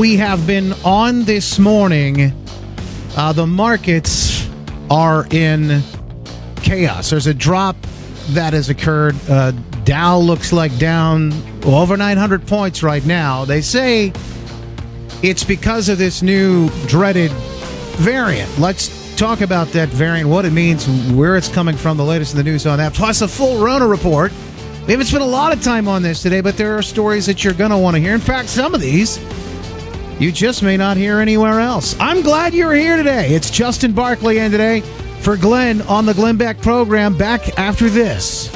We have been on this morning, uh, the markets are in chaos. There's a drop that has occurred. Uh, Dow looks like down over 900 points right now. They say it's because of this new dreaded variant. Let's talk about that variant, what it means, where it's coming from, the latest in the news on that, plus a full Rona report. We haven't spent a lot of time on this today, but there are stories that you're going to want to hear. In fact, some of these you just may not hear anywhere else. I'm glad you're here today. It's Justin Barclay, and today for Glenn on the Glenn Beck program. Back after this.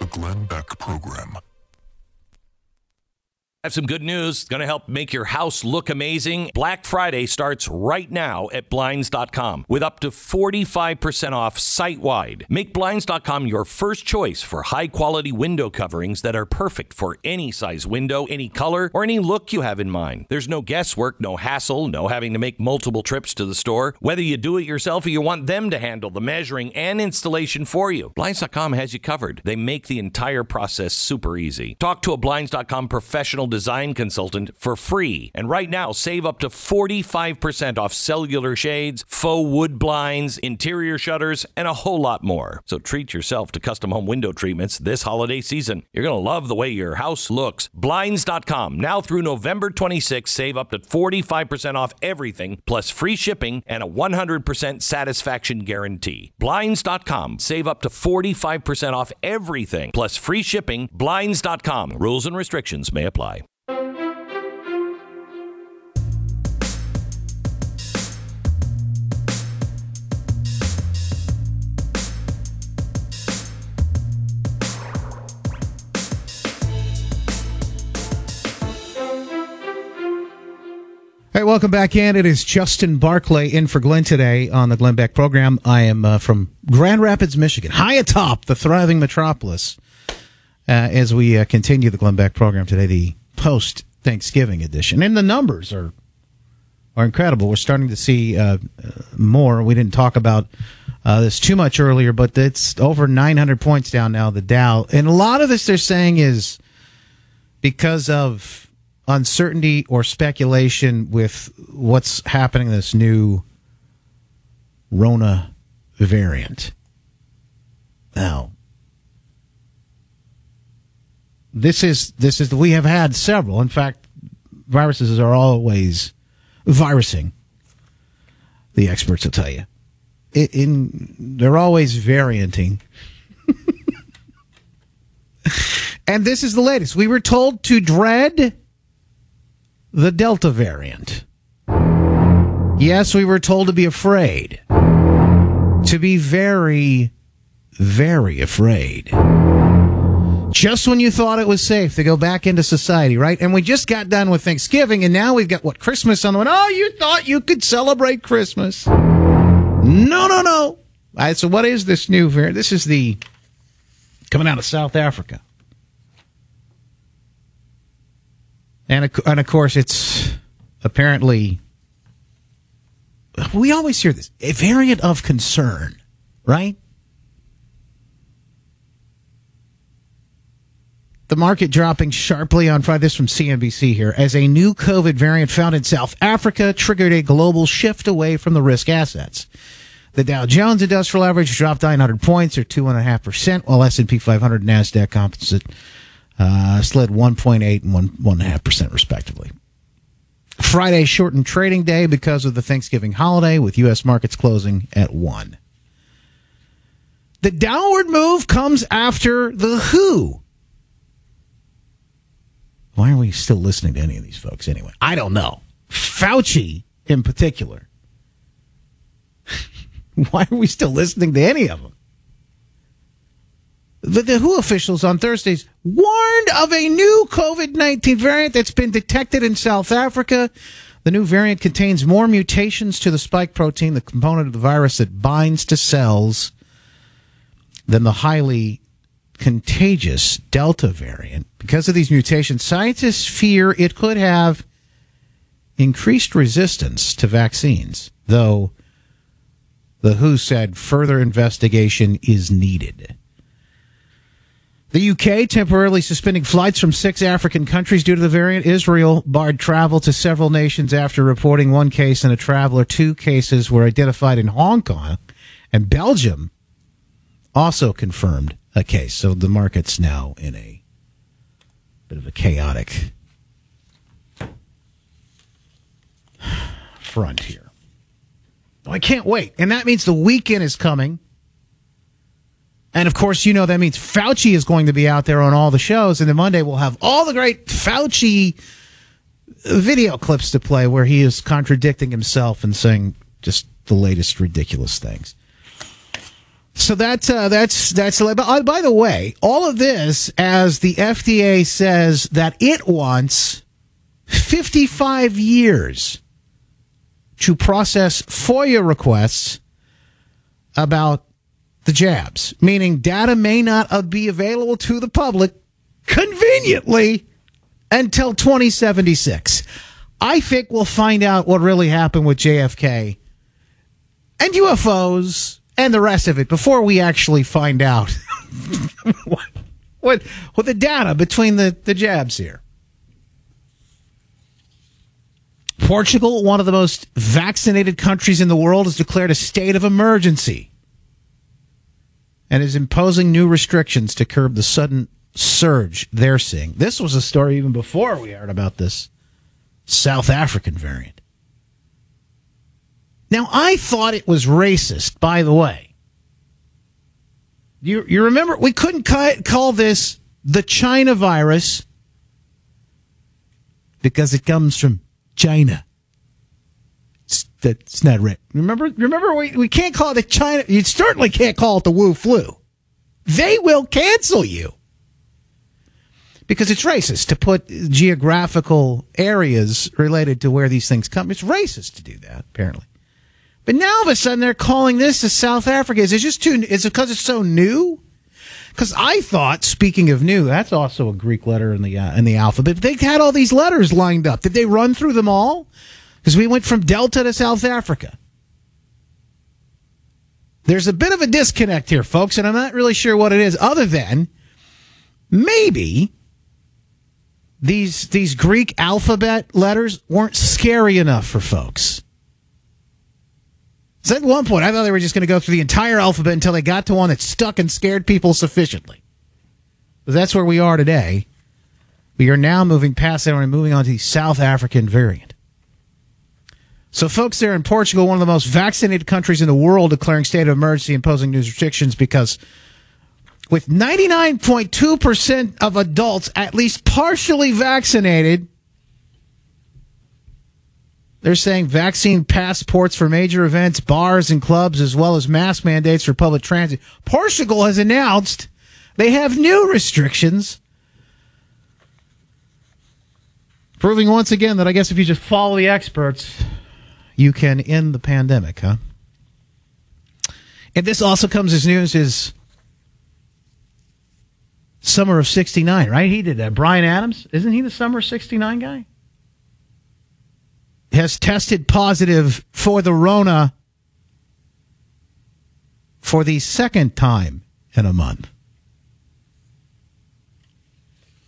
The Glenn Beck Program. I have some good news. It's Going to help make your house look amazing. Black Friday starts right now at Blinds.com with up to 45% off site wide. Make Blinds.com your first choice for high quality window coverings that are perfect for any size window, any color, or any look you have in mind. There's no guesswork, no hassle, no having to make multiple trips to the store. Whether you do it yourself or you want them to handle the measuring and installation for you, Blinds.com has you covered. They make the entire process super easy. Talk to a Blinds.com professional design consultant for free. And right now, save up to 45% off cellular shades, faux wood blinds, interior shutters, and a whole lot more. So treat yourself to custom home window treatments this holiday season. You're going to love the way your house looks. Blinds.com. Now through November 26, save up to 45% off everything, plus free shipping and a 100% satisfaction guarantee. Blinds.com. Save up to 45% off everything, plus free shipping. Blinds.com. Rules and restrictions may apply. Hey, welcome back in. It is Justin Barclay in for Glenn today on the Glenn Beck program. I am uh, from Grand Rapids, Michigan, high atop the thriving metropolis. Uh, as we uh, continue the Glenn Beck program today, the post Thanksgiving edition, and the numbers are are incredible. We're starting to see uh, more. We didn't talk about uh, this too much earlier, but it's over 900 points down now. The Dow, and a lot of this they're saying is because of uncertainty or speculation with what's happening in this new Rona variant. Now, this is this is we have had several. In fact, viruses are always virusing. The experts will tell you. In, in they're always varianting. and this is the latest. We were told to dread the Delta variant. Yes, we were told to be afraid. To be very, very afraid. Just when you thought it was safe to go back into society, right? And we just got done with Thanksgiving, and now we've got what Christmas on the one. Oh, you thought you could celebrate Christmas? No, no, no. All right, so what is this new variant? This is the coming out of South Africa. And and of course, it's apparently we always hear this a variant of concern, right? The market dropping sharply on Friday. This from CNBC here as a new COVID variant found in South Africa triggered a global shift away from the risk assets. The Dow Jones Industrial Average dropped 900 points, or two and a half percent, while S&P 500 Nasdaq Composite uh, slid 1.8 and 1 1.5 percent respectively. Friday shortened trading day because of the Thanksgiving holiday, with U.S. markets closing at one. The downward move comes after the WHO. Why are we still listening to any of these folks anyway? I don't know. Fauci, in particular. Why are we still listening to any of them? The, the WHO officials on Thursdays warned of a new COVID 19 variant that's been detected in South Africa. The new variant contains more mutations to the spike protein, the component of the virus that binds to cells, than the highly contagious Delta variant. Because of these mutations, scientists fear it could have increased resistance to vaccines, though the WHO said further investigation is needed. The UK temporarily suspending flights from six African countries due to the variant. Israel barred travel to several nations after reporting one case and a traveler. Two cases were identified in Hong Kong, and Belgium also confirmed a case. So the market's now in a bit of a chaotic front here. Oh, I can't wait. And that means the weekend is coming. And of course, you know that means Fauci is going to be out there on all the shows. And then Monday we'll have all the great Fauci video clips to play where he is contradicting himself and saying just the latest ridiculous things. So that's uh, that's that's. Uh, by the way, all of this as the FDA says that it wants 55 years to process FOIA requests about the jabs, meaning data may not uh, be available to the public conveniently until 2076. I think we'll find out what really happened with JFK and UFOs and the rest of it before we actually find out what, what, what the data between the, the jabs here. Portugal, one of the most vaccinated countries in the world, has declared a state of emergency and is imposing new restrictions to curb the sudden surge they're seeing. This was a story even before we heard about this South African variant. Now, I thought it was racist, by the way. You, you remember, we couldn't call this the China virus because it comes from China. That's not right. Remember, remember, we, we can't call it the China. You certainly can't call it the Wu flu. They will cancel you because it's racist to put geographical areas related to where these things come. It's racist to do that, apparently. But now all of a sudden they're calling this to South Africa. Is it just too? Is it because it's so new? Because I thought, speaking of new, that's also a Greek letter in the uh, in the alphabet. They had all these letters lined up. Did they run through them all? Because we went from Delta to South Africa. There's a bit of a disconnect here, folks, and I'm not really sure what it is, other than maybe these these Greek alphabet letters weren't scary enough for folks. So at one point, I thought they were just going to go through the entire alphabet until they got to one that stuck and scared people sufficiently. But that's where we are today. We are now moving past that and moving on to the South African variant. So, folks there in Portugal, one of the most vaccinated countries in the world, declaring state of emergency, imposing new restrictions because with 99.2% of adults at least partially vaccinated, they're saying vaccine passports for major events, bars, and clubs, as well as mask mandates for public transit. Portugal has announced they have new restrictions, proving once again that I guess if you just follow the experts, you can end the pandemic, huh? And this also comes as news is summer of 69, right? He did that. Bryan Adams, isn't he the summer of 69 guy? has tested positive for the Rona for the second time in a month.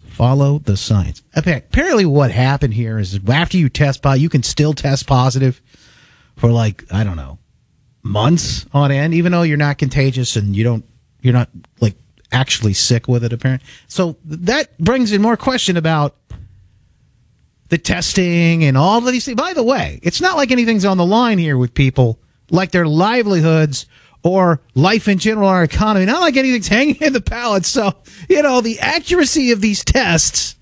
Follow the science. Apparently, what happened here is after you test positive, you can still test positive for like I don't know months on end, even though you're not contagious and you don't you're not like actually sick with it. Apparently, so that brings in more question about the testing and all of these things. By the way, it's not like anything's on the line here with people, like their livelihoods or life in general, our economy. Not like anything's hanging in the balance. So, you know, the accuracy of these tests.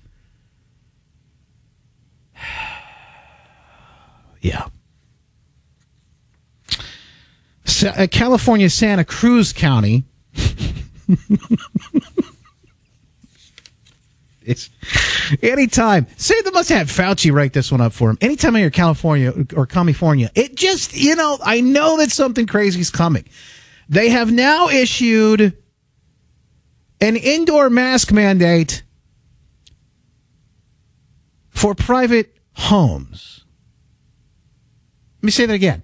yeah. Uh, California, Santa Cruz County. It's anytime. Say they must have Fauci write this one up for him. Anytime I hear California or California, it just you know I know that something crazy is coming. They have now issued an indoor mask mandate for private homes. Let me say that again.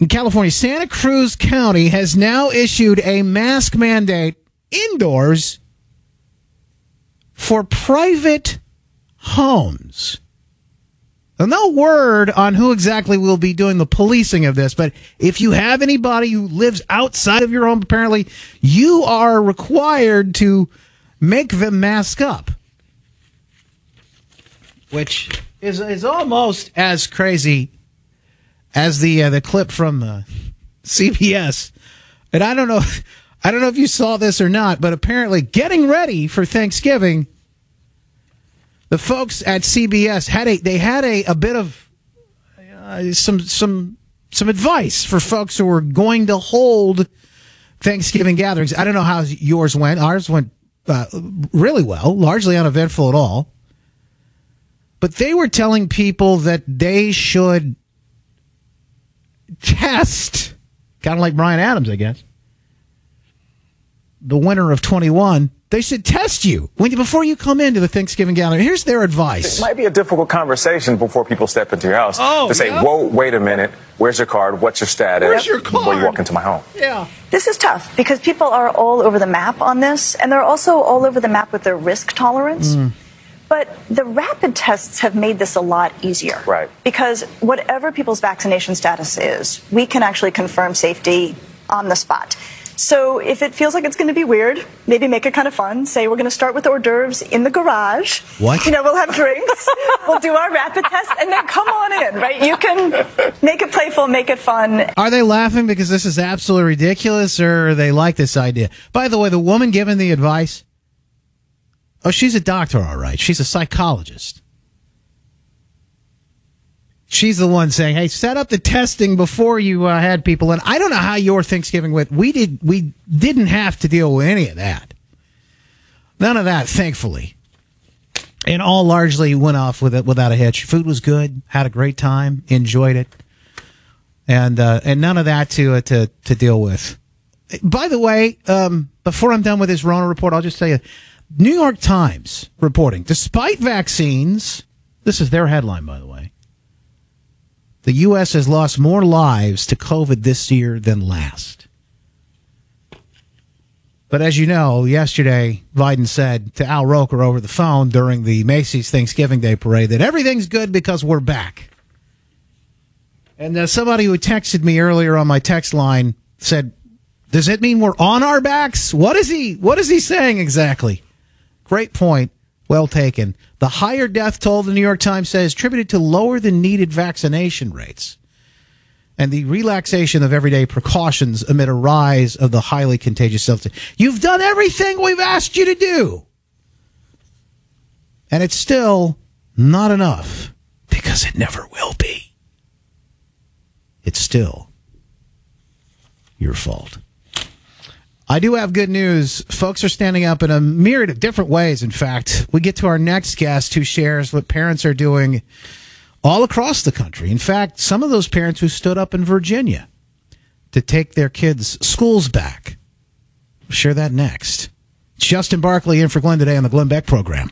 In California, Santa Cruz County has now issued a mask mandate indoors for private homes. No word on who exactly will be doing the policing of this, but if you have anybody who lives outside of your home, apparently you are required to make them mask up. Which is, is almost as crazy as the uh, the clip from uh, CBS. And I don't know I don't know if you saw this or not, but apparently getting ready for Thanksgiving the folks at CBS had a they had a, a bit of uh, some some some advice for folks who were going to hold Thanksgiving gatherings. I don't know how yours went. Ours went uh, really well, largely uneventful at all. But they were telling people that they should test, kind of like Bryan Adams, I guess, the winner of 21 they should test you when before you come into the Thanksgiving gathering. Here's their advice. It might be a difficult conversation before people step into your house oh, to say, yeah? "Whoa, wait a minute. Where's your card? What's your status? Where's your card? Before you walk into my home." Yeah. This is tough because people are all over the map on this, and they're also all over the map with their risk tolerance. Mm. But the rapid tests have made this a lot easier. Right. Because whatever people's vaccination status is, we can actually confirm safety on the spot. So if it feels like it's going to be weird, maybe make it kind of fun. Say we're going to start with hors d'oeuvres in the garage. What? You know, we'll have drinks. we'll do our rapid test, and then come on in, right? You can make it playful, make it fun. Are they laughing because this is absolutely ridiculous, or they like this idea? By the way, the woman giving the advice. Oh, she's a doctor, all right. She's a psychologist. She's the one saying, "Hey, set up the testing before you uh, had people." And I don't know how your Thanksgiving went. We did. We didn't have to deal with any of that. None of that, thankfully. And all largely went off with it without a hitch. Food was good. Had a great time. Enjoyed it. And uh, and none of that to uh, to to deal with. By the way, um, before I'm done with this Rona report, I'll just tell you, New York Times reporting, despite vaccines, this is their headline, by the way the U.S. has lost more lives to COVID this year than last. But as you know, yesterday, Biden said to Al Roker over the phone during the Macy's Thanksgiving Day parade that everything's good because we're back. And uh, somebody who texted me earlier on my text line said, "Does it mean we're on our backs? What is he? What is he saying exactly?" Great point. Well taken. The higher death toll, the New York Times says, attributed to lower than needed vaccination rates and the relaxation of everyday precautions amid a rise of the highly contagious substance. You've done everything we've asked you to do. And it's still not enough because it never will be. It's still your fault. I do have good news. Folks are standing up in a myriad of different ways. In fact, we get to our next guest who shares what parents are doing all across the country. In fact, some of those parents who stood up in Virginia to take their kids' schools back. We'll share that next. Justin Barclay in for Glenn today on the Glenn Beck program.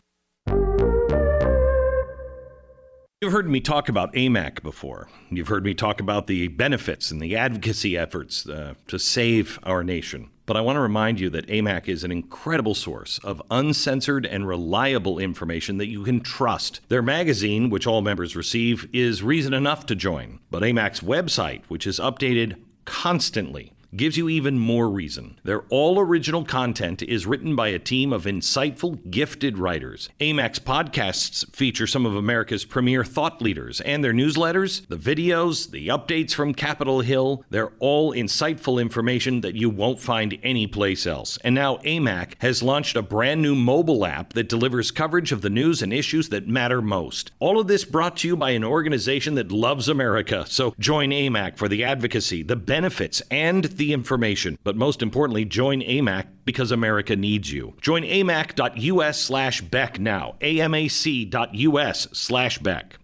You've heard me talk about AMAC before. You've heard me talk about the benefits and the advocacy efforts uh, to save our nation. But I want to remind you that AMAC is an incredible source of uncensored and reliable information that you can trust. Their magazine, which all members receive, is reason enough to join. But AMAC's website, which is updated constantly, gives you even more reason. Their all original content is written by a team of insightful, gifted writers. AMAC's podcasts feature some of America's premier thought leaders, and their newsletters, the videos, the updates from Capitol Hill, they're all insightful information that you won't find anyplace else. And now AMAC has launched a brand new mobile app that delivers coverage of the news and issues that matter most. All of this brought to you by an organization that loves America. So join AMAC for the advocacy, the benefits, and the information, but most importantly, join AMAC because America needs you. Join amac.us slash Beck now. amac.us slash Beck.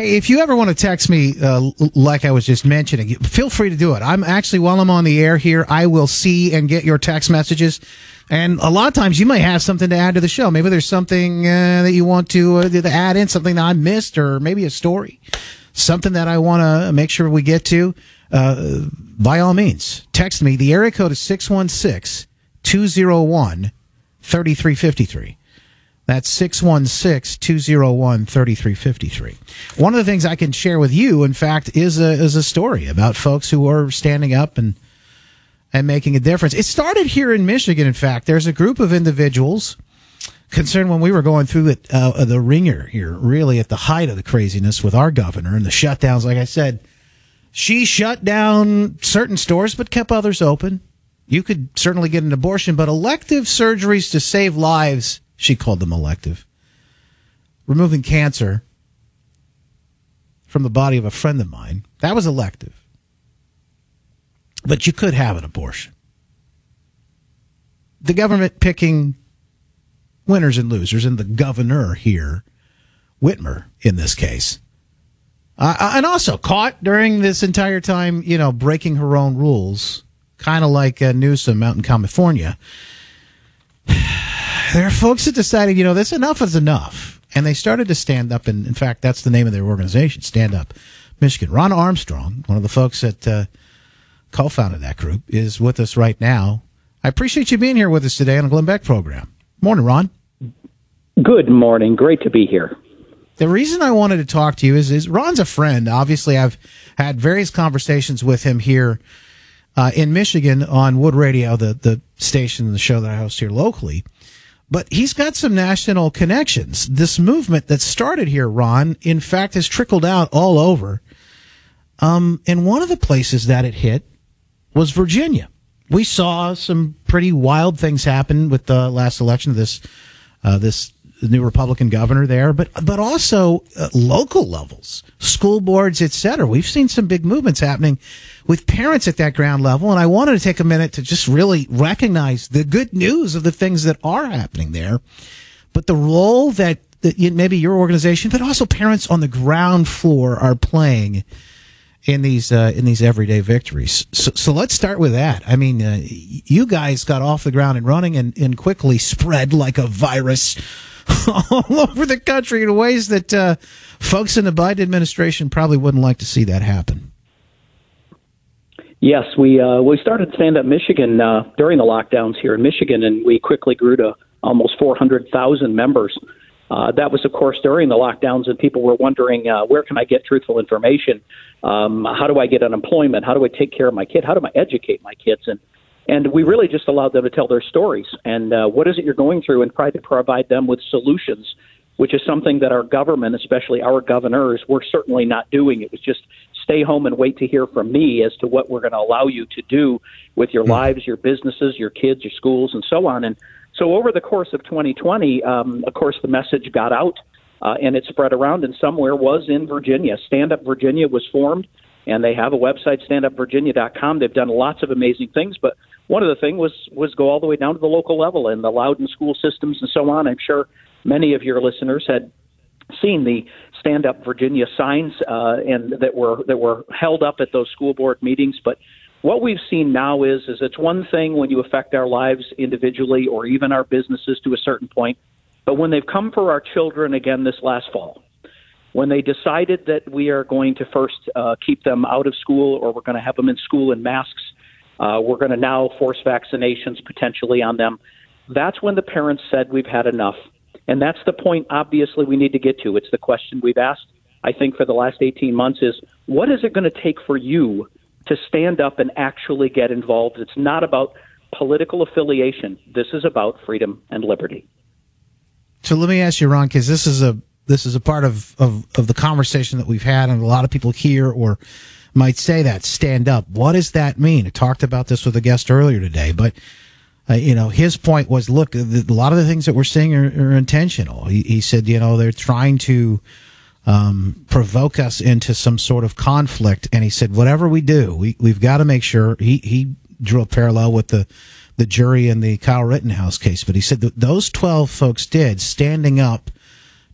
Hey, if you ever want to text me, uh, like I was just mentioning, feel free to do it. I'm actually, while I'm on the air here, I will see and get your text messages. And a lot of times you might have something to add to the show. Maybe there's something uh, that you want to, uh, to add in, something that I missed, or maybe a story, something that I want to make sure we get to. Uh, by all means, text me. The area code is 616 201 3353. That's 616 201 3353. One of the things I can share with you, in fact, is a, is a story about folks who are standing up and and making a difference. It started here in Michigan, in fact. There's a group of individuals concerned when we were going through it, uh, the ringer here, really at the height of the craziness with our governor and the shutdowns. Like I said, she shut down certain stores but kept others open. You could certainly get an abortion, but elective surgeries to save lives, she called them elective. Removing cancer from the body of a friend of mine, that was elective. But you could have an abortion. The government picking winners and losers, and the governor here, Whitmer, in this case. Uh, and also caught during this entire time, you know, breaking her own rules, kind of like uh, Newsom out in California. There are folks that decided, you know, this enough is enough. And they started to stand up. And in fact, that's the name of their organization, Stand Up Michigan. Ron Armstrong, one of the folks that uh, co-founded that group, is with us right now. I appreciate you being here with us today on the Glenn Beck program. Morning, Ron. Good morning. Great to be here. The reason I wanted to talk to you is, is Ron's a friend. Obviously, I've had various conversations with him here uh, in Michigan on Wood Radio, the the station, the show that I host here locally. But he's got some national connections. This movement that started here, Ron, in fact, has trickled out all over. Um, and one of the places that it hit was Virginia. We saw some pretty wild things happen with the last election. Of this, uh, this new Republican governor there, but but also uh, local levels, school boards, etc. We've seen some big movements happening with parents at that ground level, and I wanted to take a minute to just really recognize the good news of the things that are happening there, but the role that that maybe your organization, but also parents on the ground floor are playing in these uh, in these everyday victories. So, so let's start with that. I mean, uh, you guys got off the ground and running, and, and quickly spread like a virus all over the country in ways that uh, folks in the Biden administration probably wouldn't like to see that happen. Yes, we uh, we started Stand Up Michigan uh, during the lockdowns here in Michigan, and we quickly grew to almost 400,000 members. Uh, that was, of course, during the lockdowns, and people were wondering uh, where can I get truthful information? Um, how do I get unemployment? How do I take care of my kid? How do I educate my kids? And and we really just allowed them to tell their stories and uh, what is it you're going through, and try to provide them with solutions, which is something that our government, especially our governors, were certainly not doing. It was just stay home and wait to hear from me as to what we're going to allow you to do with your mm-hmm. lives, your businesses, your kids, your schools, and so on. And so over the course of 2020, um, of course, the message got out uh, and it spread around, and somewhere was in Virginia. Stand Up Virginia was formed, and they have a website, standupvirginia.com. They've done lots of amazing things, but one of the things was was go all the way down to the local level and the Loudoun school systems and so on. I'm sure many of your listeners had seen the Stand Up Virginia signs uh, and that were that were held up at those school board meetings, but what we've seen now is is it's one thing when you affect our lives individually or even our businesses to a certain point, but when they've come for our children again this last fall, when they decided that we are going to first uh, keep them out of school or we're going to have them in school in masks, uh, we're going to now force vaccinations potentially on them. That's when the parents said we've had enough. And that's the point, obviously, we need to get to. It's the question we've asked, I think, for the last 18 months is what is it going to take for you to stand up and actually get involved. It's not about political affiliation. This is about freedom and liberty. So let me ask you, Ron, because this is a this is a part of, of, of the conversation that we've had, and a lot of people here or might say that stand up. What does that mean? I talked about this with a guest earlier today, but uh, you know, his point was, look, a lot of the things that we're seeing are, are intentional. He, he, said, you know, they're trying to um, provoke us into some sort of conflict. And he said, whatever we do, we, we've got to make sure. He, he drew a parallel with the, the jury in the Kyle Rittenhouse case, but he said that those 12 folks did standing up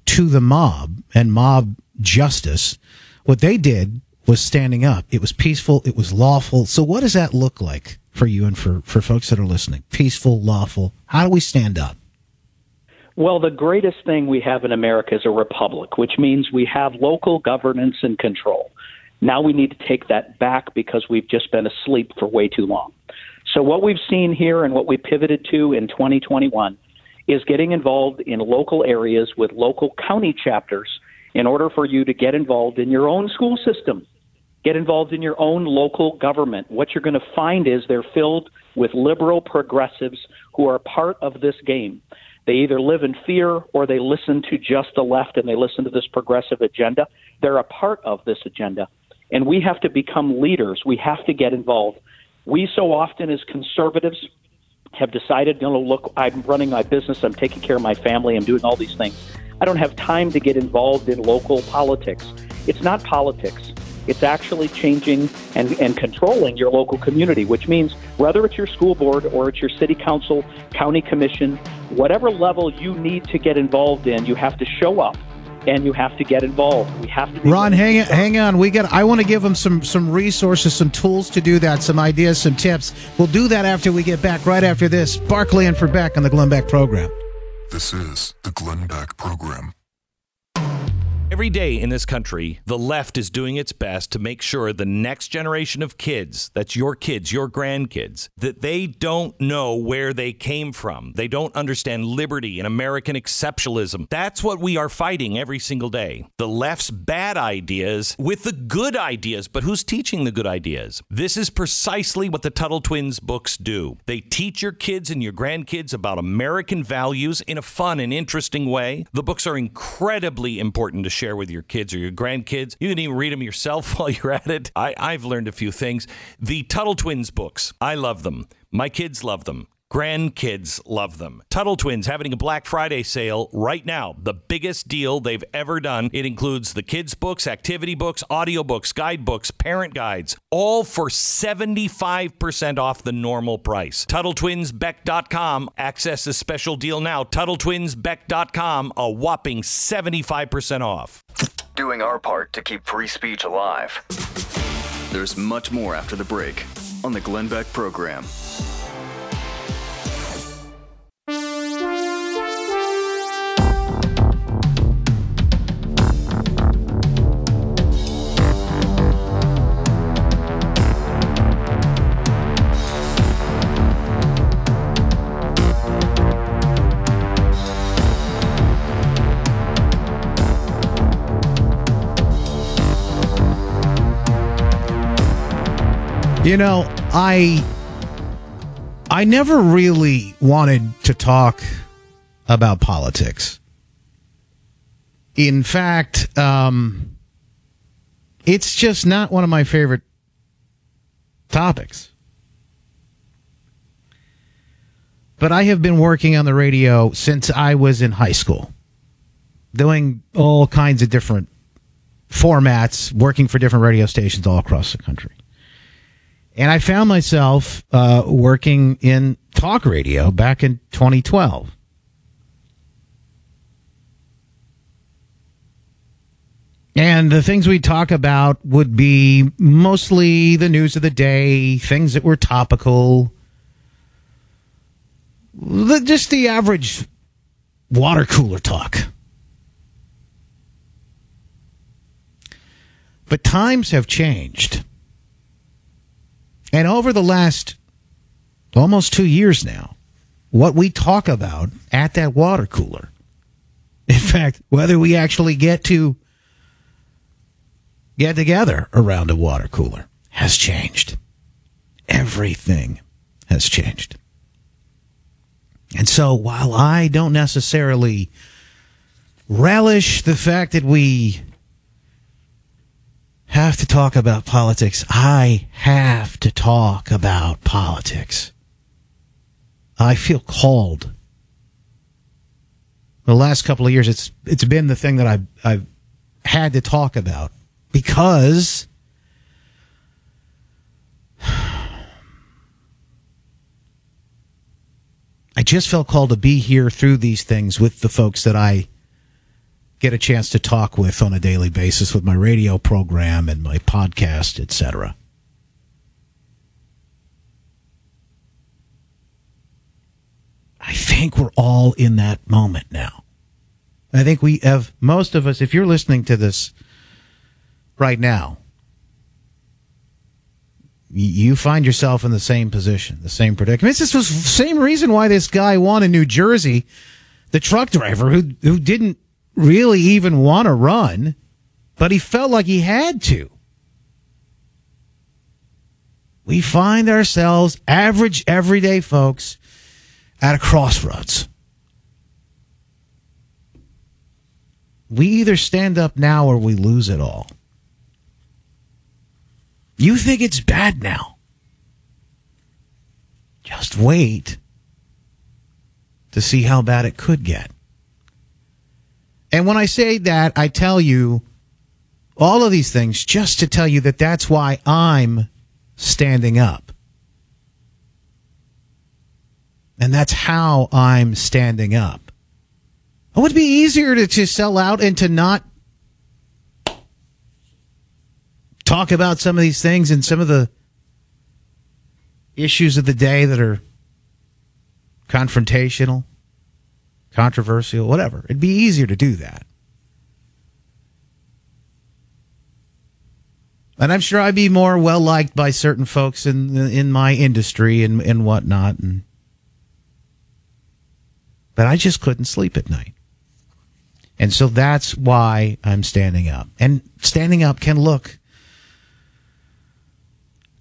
to the mob and mob justice. What they did was standing up. It was peaceful. It was lawful. So what does that look like for you and for, for folks that are listening? Peaceful, lawful. How do we stand up? Well, the greatest thing we have in America is a republic, which means we have local governance and control. Now we need to take that back because we've just been asleep for way too long. So, what we've seen here and what we pivoted to in 2021 is getting involved in local areas with local county chapters in order for you to get involved in your own school system, get involved in your own local government. What you're going to find is they're filled with liberal progressives who are part of this game. They either live in fear or they listen to just the left and they listen to this progressive agenda. They're a part of this agenda. And we have to become leaders. We have to get involved. We so often, as conservatives, have decided, you know, look, I'm running my business, I'm taking care of my family, I'm doing all these things. I don't have time to get involved in local politics. It's not politics. It's actually changing and, and controlling your local community, which means whether it's your school board or it's your city council, county commission, whatever level you need to get involved in, you have to show up and you have to get involved. We have to. Ron, hang hang on. We got. I want to give them some some resources, some tools to do that, some ideas, some tips. We'll do that after we get back. Right after this, Barclay and for Beck on the Glenn Beck program. This is the Glenn Beck program. Every day in this country, the left is doing its best to make sure the next generation of kids, that's your kids, your grandkids, that they don't know where they came from. They don't understand liberty and American exceptionalism. That's what we are fighting every single day. The left's bad ideas with the good ideas, but who's teaching the good ideas? This is precisely what the Tuttle Twins books do. They teach your kids and your grandkids about American values in a fun and interesting way. The books are incredibly important to share with your kids or your grandkids. You can even read them yourself while you're at it. I, I've learned a few things. The Tuttle Twins books, I love them. My kids love them. Grandkids love them. Tuttle Twins having a Black Friday sale right now. The biggest deal they've ever done. It includes the kids' books, activity books, audiobooks, guidebooks, parent guides, all for 75% off the normal price. TuttleTwinsBeck.com. Access this special deal now. TuttleTwinsBeck.com. A whopping 75% off. Doing our part to keep free speech alive. There's much more after the break on the Glenn Beck program. You know, I I never really wanted to talk about politics. In fact, um, it's just not one of my favorite topics. But I have been working on the radio since I was in high school, doing all kinds of different formats, working for different radio stations all across the country. And I found myself uh, working in talk radio back in 2012. And the things we talk about would be mostly the news of the day, things that were topical, just the average water cooler talk. But times have changed. And over the last almost two years now, what we talk about at that water cooler, in fact, whether we actually get to get together around a water cooler, has changed. Everything has changed. And so while I don't necessarily relish the fact that we have to talk about politics. I have to talk about politics. I feel called. The last couple of years, it's it's been the thing that I've I've had to talk about because I just felt called to be here through these things with the folks that I get a chance to talk with on a daily basis with my radio program and my podcast, etc. I think we're all in that moment now. I think we have, most of us, if you're listening to this right now, you find yourself in the same position, the same predicament. This was the same reason why this guy won in New Jersey, the truck driver who who didn't really even want to run, but he felt like he had to. We find ourselves average everyday folks at a crossroads. We either stand up now or we lose it all. You think it's bad now. Just wait to see how bad it could get. And when I say that, I tell you all of these things just to tell you that that's why I'm standing up. And that's how I'm standing up. It would be easier to, to sell out and to not talk about some of these things and some of the issues of the day that are confrontational, controversial, whatever. It'd be easier to do that. And I'm sure I'd be more well liked by certain folks in in my industry and, and whatnot. And, but I just couldn't sleep at night. And so that's why I'm standing up. And standing up can look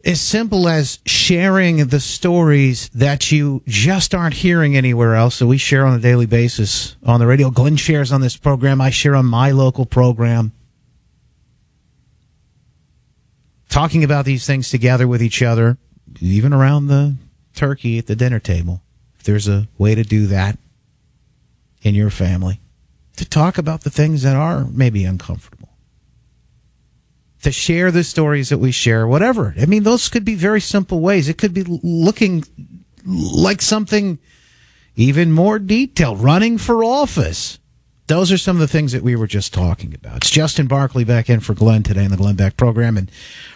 as simple as sharing the stories that you just aren't hearing anywhere else. So we share on a daily basis on the radio. Glenn shares on this program. I share on my local program. Talking about these things together with each other, even around the turkey at the dinner table. If there's a way to do that in your family, to talk about the things that are maybe uncomfortable to share the stories that we share, whatever. I mean, those could be very simple ways. It could be looking like something even more detailed, running for office. Those are some of the things that we were just talking about. It's Justin Barclay back in for Glenn today in the Glenn Beck program. And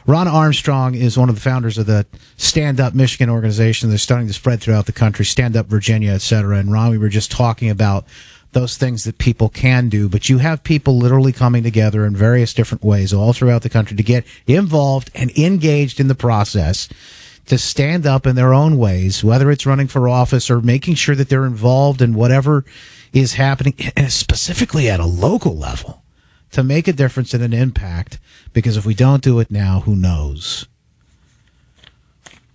Ron Armstrong is one of the founders of the Stand Up Michigan organization. They're starting to spread throughout the country, Stand Up Virginia, et cetera. And Ron, we were just talking about those things that people can do, but you have people literally coming together in various different ways all throughout the country to get involved and engaged in the process to stand up in their own ways, whether it's running for office or making sure that they're involved in whatever is happening, specifically at a local level, to make a difference and an impact. Because if we don't do it now, who knows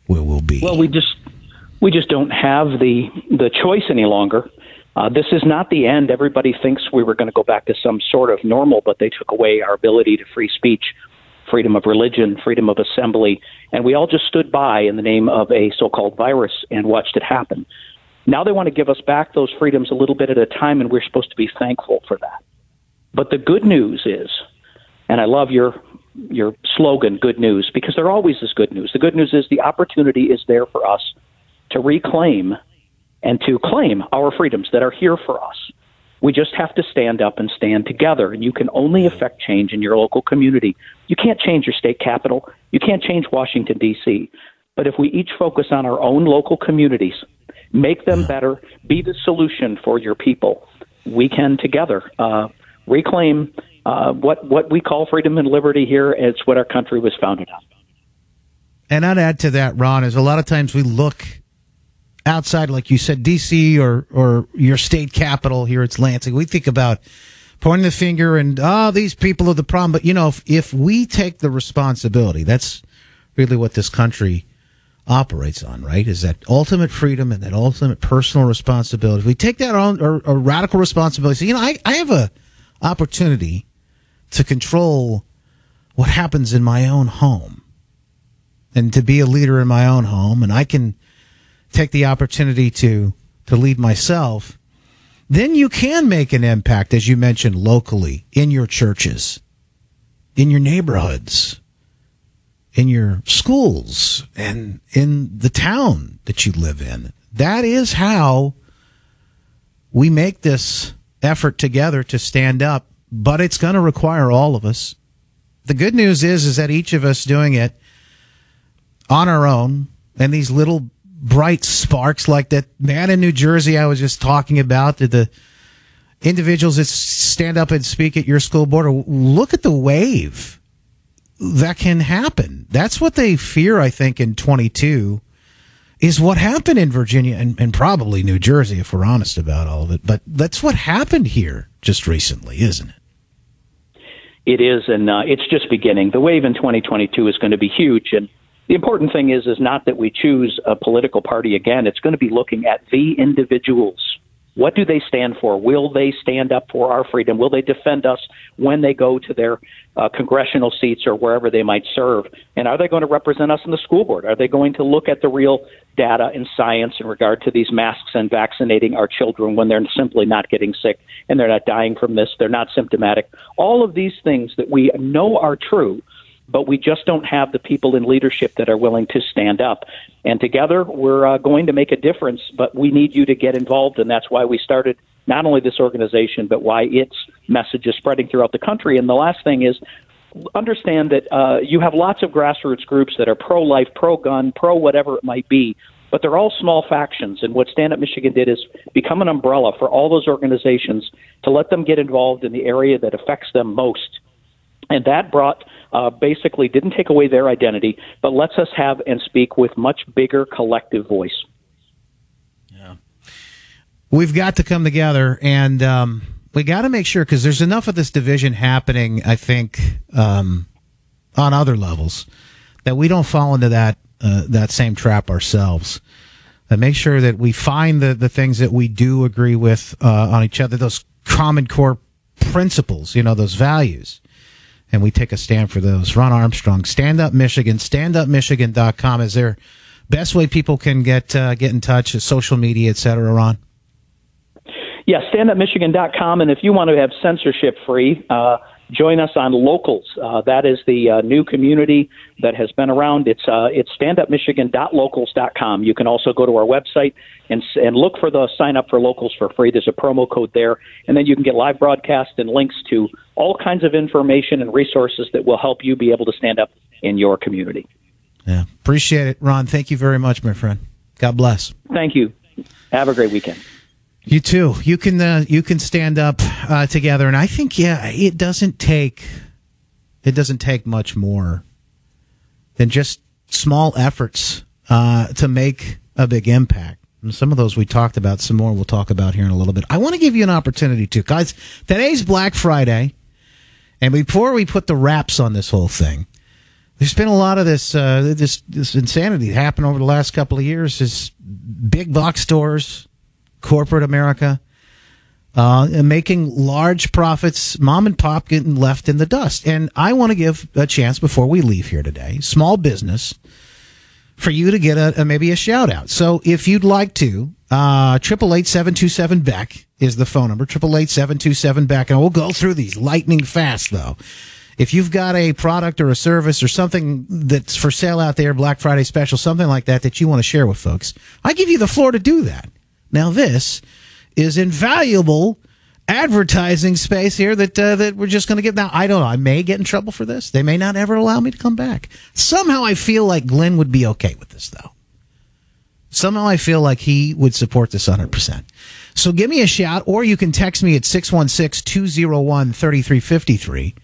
where we'll be? Well, we just we just don't have the the choice any longer. Uh, this is not the end. Everybody thinks we were going to go back to some sort of normal, but they took away our ability to free speech, freedom of religion, freedom of assembly, and we all just stood by in the name of a so called virus and watched it happen. Now they want to give us back those freedoms a little bit at a time, and we're supposed to be thankful for that. But the good news is, and I love your your slogan, good news, because there always is good news. The good news is the opportunity is there for us to reclaim and to claim our freedoms that are here for us. We just have to stand up and stand together. And you can only affect change in your local community. You can't change your state capital. You can't change Washington, D.C. But if we each focus on our own local communities, make them better, be the solution for your people, we can together uh, reclaim uh, what, what we call freedom and liberty here. It's what our country was founded on. And I'd add to that, Ron, is a lot of times we look outside, like you said, D.C. or or your state capital here, it's Lansing. We think about pointing the finger and oh, these people are the problem. But you know, if, if we take the responsibility, that's really what this country operates on, right? Is that ultimate freedom and that ultimate personal responsibility. If we take that on or, or radical responsibility, so, you know, I, I have a opportunity to control what happens in my own home and to be a leader in my own home and I can take the opportunity to to lead myself, then you can make an impact, as you mentioned, locally in your churches, in your neighborhoods, in your schools, and in the town that you live in. That is how we make this effort together to stand up, but it's going to require all of us. The good news is is that each of us doing it on our own and these little bright sparks like that man in New Jersey I was just talking about? The individuals that stand up and speak at your school board, look at the wave that can happen. That's what they fear, I think, in 22 is what happened in Virginia and, and probably New Jersey, if we're honest about all of it. But that's what happened here just recently, isn't it? It is, and uh, it's just beginning. The wave in 2022 is going to be huge, and the important thing is is not that we choose a political party again. It's going to be looking at the individuals what do they stand for? Will they stand up for our freedom? Will they defend us when they go to their uh, congressional seats or wherever they might serve? And are they going to represent us in the school board? Are they going to look at the real data and science in regard to these masks and vaccinating our children when they're simply not getting sick and they're not dying from this? They're not symptomatic. All of these things that we know are true but we just don't have the people in leadership that are willing to stand up. And together, we're uh, going to make a difference, but we need you to get involved, and that's why we started not only this organization, but why its message is spreading throughout the country. And the last thing is, understand that uh, you have lots of grassroots groups that are pro life, pro gun, pro whatever it might be, but they're all small factions. And what Stand Up Michigan did is become an umbrella for all those organizations to let them get involved in the area that affects them most. And that brought uh, basically didn't take away their identity, but lets us have and speak with much bigger collective voice. Yeah, we've got to come together, and um, we got to make sure because there's enough of this division happening. I think um, on other levels that we don't fall into that uh, that same trap ourselves. And make sure that we find the the things that we do agree with uh, on each other, those common core principles, you know, those values and we take a stand for those. Ron Armstrong, Stand Up Michigan, standupmichigan.com is there best way people can get uh, get in touch, social media, et cetera, Ron? Yeah, standupmichigan.com. And if you want to have censorship free, uh, join us on Locals. Uh, that is the uh, new community that has been around. It's uh, it's standupmichigan.locals.com. You can also go to our website and and look for the sign up for Locals for free. There's a promo code there, and then you can get live broadcast and links to all kinds of information and resources that will help you be able to stand up in your community. Yeah, appreciate it, Ron. Thank you very much, my friend. God bless. Thank you. Have a great weekend. You too. You can uh, you can stand up uh, together, and I think yeah, it doesn't take it doesn't take much more than just small efforts uh, to make a big impact. And some of those we talked about. Some more we'll talk about here in a little bit. I want to give you an opportunity to, guys. Today's Black Friday, and before we put the wraps on this whole thing, there's been a lot of this uh, this this insanity happen over the last couple of years. Is big box stores corporate America, uh, making large profits, mom and pop getting left in the dust. And I want to give a chance before we leave here today, small business, for you to get a, a maybe a shout out. So if you'd like to, uh, triple eight seven two seven Beck is the phone number. Triple eight seven two seven Beck, and we'll go through these lightning fast though. If you've got a product or a service or something that's for sale out there, Black Friday special, something like that that you want to share with folks, I give you the floor to do that. Now, this is invaluable advertising space here that uh, that we're just going to give. Now, I don't know. I may get in trouble for this. They may not ever allow me to come back. Somehow, I feel like Glenn would be okay with this, though. Somehow, I feel like he would support this 100%. So give me a shout, or you can text me at 616 201 3353.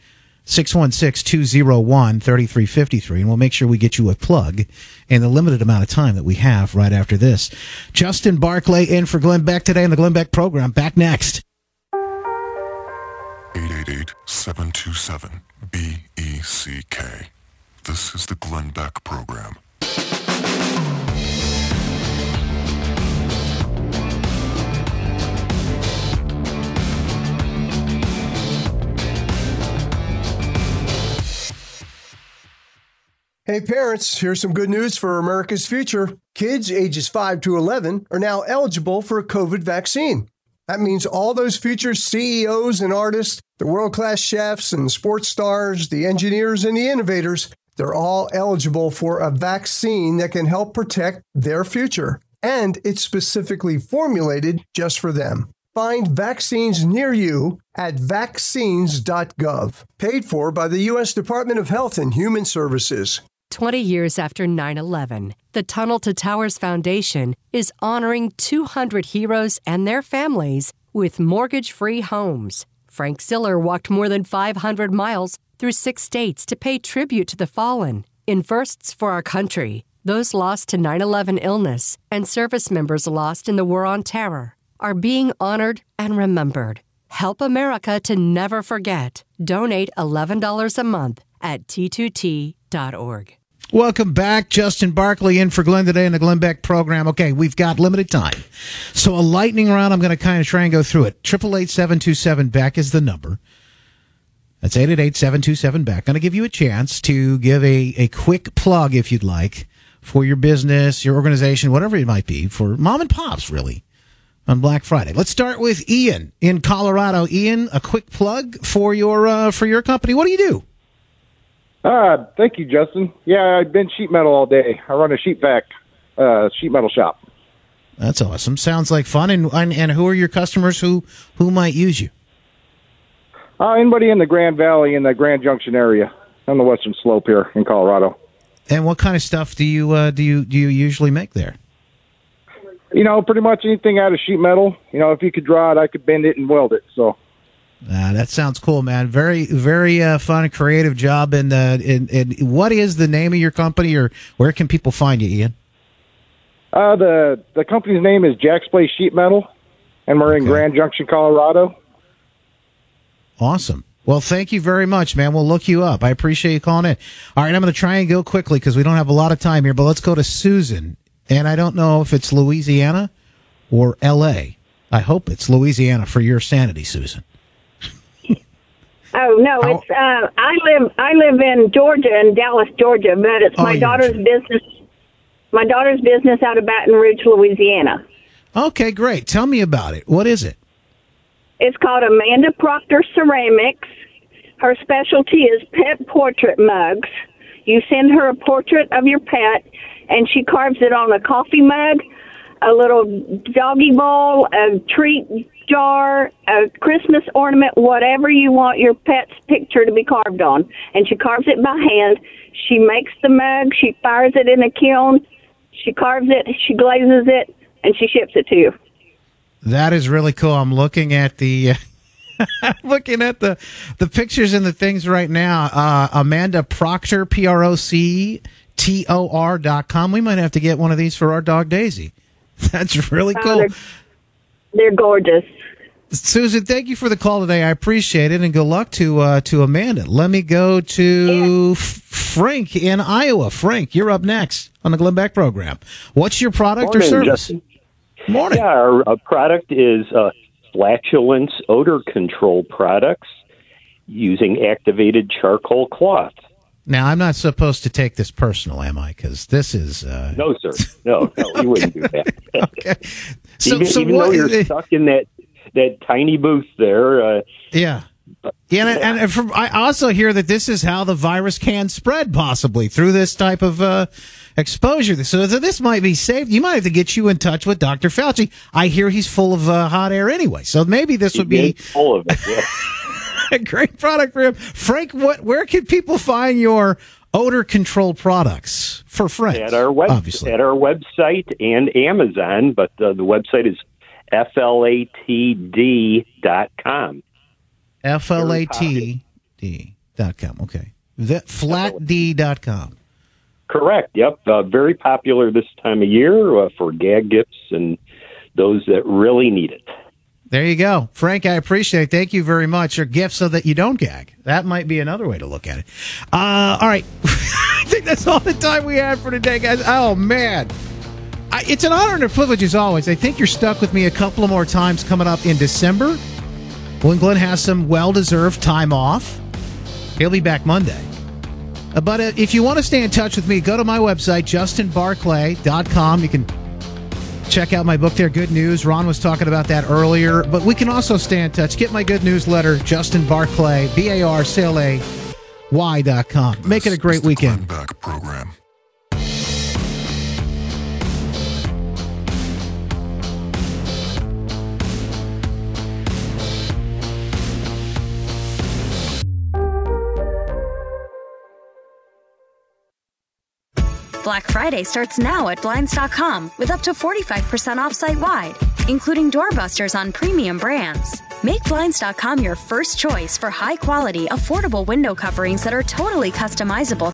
616-201-3353 and we'll make sure we get you a plug in the limited amount of time that we have right after this. Justin Barclay in for Glenn Beck today in the Glenn Beck program. Back next. 888-727-BECK. This is the Glenn Beck program. Hey parents, here's some good news for America's future. Kids ages 5 to 11 are now eligible for a COVID vaccine. That means all those future CEOs and artists, the world class chefs and sports stars, the engineers and the innovators, they're all eligible for a vaccine that can help protect their future. And it's specifically formulated just for them. Find vaccines near you at vaccines.gov, paid for by the U.S. Department of Health and Human Services. 20 years after 9 11, the Tunnel to Towers Foundation is honoring 200 heroes and their families with mortgage free homes. Frank Siller walked more than 500 miles through six states to pay tribute to the fallen. In firsts for our country, those lost to 9 11 illness and service members lost in the War on Terror are being honored and remembered. Help America to never forget. Donate $11 a month at t2t.org. Welcome back. Justin Barclay in for Glenn today in the Glenn Beck program. Okay, we've got limited time. So a lightning round, I'm going to kind of try and go through it. 888 Beck is the number. That's 888 Beck. Going to give you a chance to give a, a quick plug, if you'd like, for your business, your organization, whatever it might be, for mom and pops, really, on Black Friday. Let's start with Ian in Colorado. Ian, a quick plug for your uh, for your company. What do you do? Uh, thank you, Justin. Yeah, I've been sheet metal all day. I run a sheet vac, uh, sheet metal shop. That's awesome. Sounds like fun. And, and and who are your customers who who might use you? Uh, anybody in the Grand Valley in the Grand Junction area on the western slope here in Colorado. And what kind of stuff do you uh, do you do you usually make there? You know, pretty much anything out of sheet metal. You know, if you could draw it, I could bend it and weld it. So. Uh, that sounds cool, man. Very, very uh, fun, creative job. And, uh, and, and what is the name of your company, or where can people find you, Ian? Uh, the the company's name is Jack's Place Sheet Metal, and we're in Grand Junction, Colorado. Awesome. Well, thank you very much, man. We'll look you up. I appreciate you calling in. All right, I'm going to try and go quickly because we don't have a lot of time here, but let's go to Susan. And I don't know if it's Louisiana or L.A. I hope it's Louisiana for your sanity, Susan. Oh no, How- it's uh, I live I live in Georgia in Dallas, Georgia, but it's Oh, my daughter's business. My daughter's business out of Baton Rouge, Louisiana. Okay, great. Tell me about it. What is it? It's called Amanda Proctor Ceramics. Her specialty is pet portrait mugs. You send her a portrait of your pet, and she carves it on a coffee mug, a little doggy bowl, a treat jar, a Christmas ornament, whatever you want your pet's picture to be carved on. And she carves it by hand. She makes the mug, she fires it in a kiln, she carves it, she glazes it, and she ships it to you. That is really cool. I'm looking at the looking at the the pictures and the things right now. Uh, Amanda Proctor, P R O C T O R dot com. We might have to get one of these for our dog Daisy. That's really cool. they're gorgeous. Susan, thank you for the call today. I appreciate it, and good luck to uh, to Amanda. Let me go to F- Frank in Iowa. Frank, you're up next on the Glenn Beck program. What's your product or service? Justin. Morning. Yeah, our uh, product is uh, flatulence odor control products using activated charcoal cloth. Now, I'm not supposed to take this personal, am I? Because this is uh, No, sir. No, no, you wouldn't do that. okay. So, even so even what though you're it- stuck in that that tiny booth there, uh, Yeah. Yeah, and, and, from, I also hear that this is how the virus can spread, possibly through this type of uh, exposure. So, so this might be safe. You might have to get you in touch with Dr. Fauci. I hear he's full of uh, hot air anyway, so maybe this would be full of it. Yeah. a great product for him. Frank, what? Where can people find your odor control products for friends? at our web obviously. at our website and Amazon, but uh, the website is flatd.com. F L A T D dot com. Okay. The, flatd dot com. Correct. Yep. Uh, very popular this time of year uh, for gag gifts and those that really need it. There you go. Frank, I appreciate it. Thank you very much. Your gift so that you don't gag. That might be another way to look at it. Uh, all right. I think that's all the time we had for today, guys. Oh, man. I, it's an honor and a privilege as always. I think you're stuck with me a couple of more times coming up in December when Glenn has some well deserved time off. He'll be back Monday. Uh, But uh, if you want to stay in touch with me, go to my website, justinbarclay.com. You can check out my book there, Good News. Ron was talking about that earlier. But we can also stay in touch. Get my good newsletter, Justin Barclay, B A R C L A Y dot com. Make it a great weekend. Program. Black Friday starts now at Blinds.com with up to 45% off site wide, including doorbusters on premium brands. Make Blinds.com your first choice for high quality, affordable window coverings that are totally customizable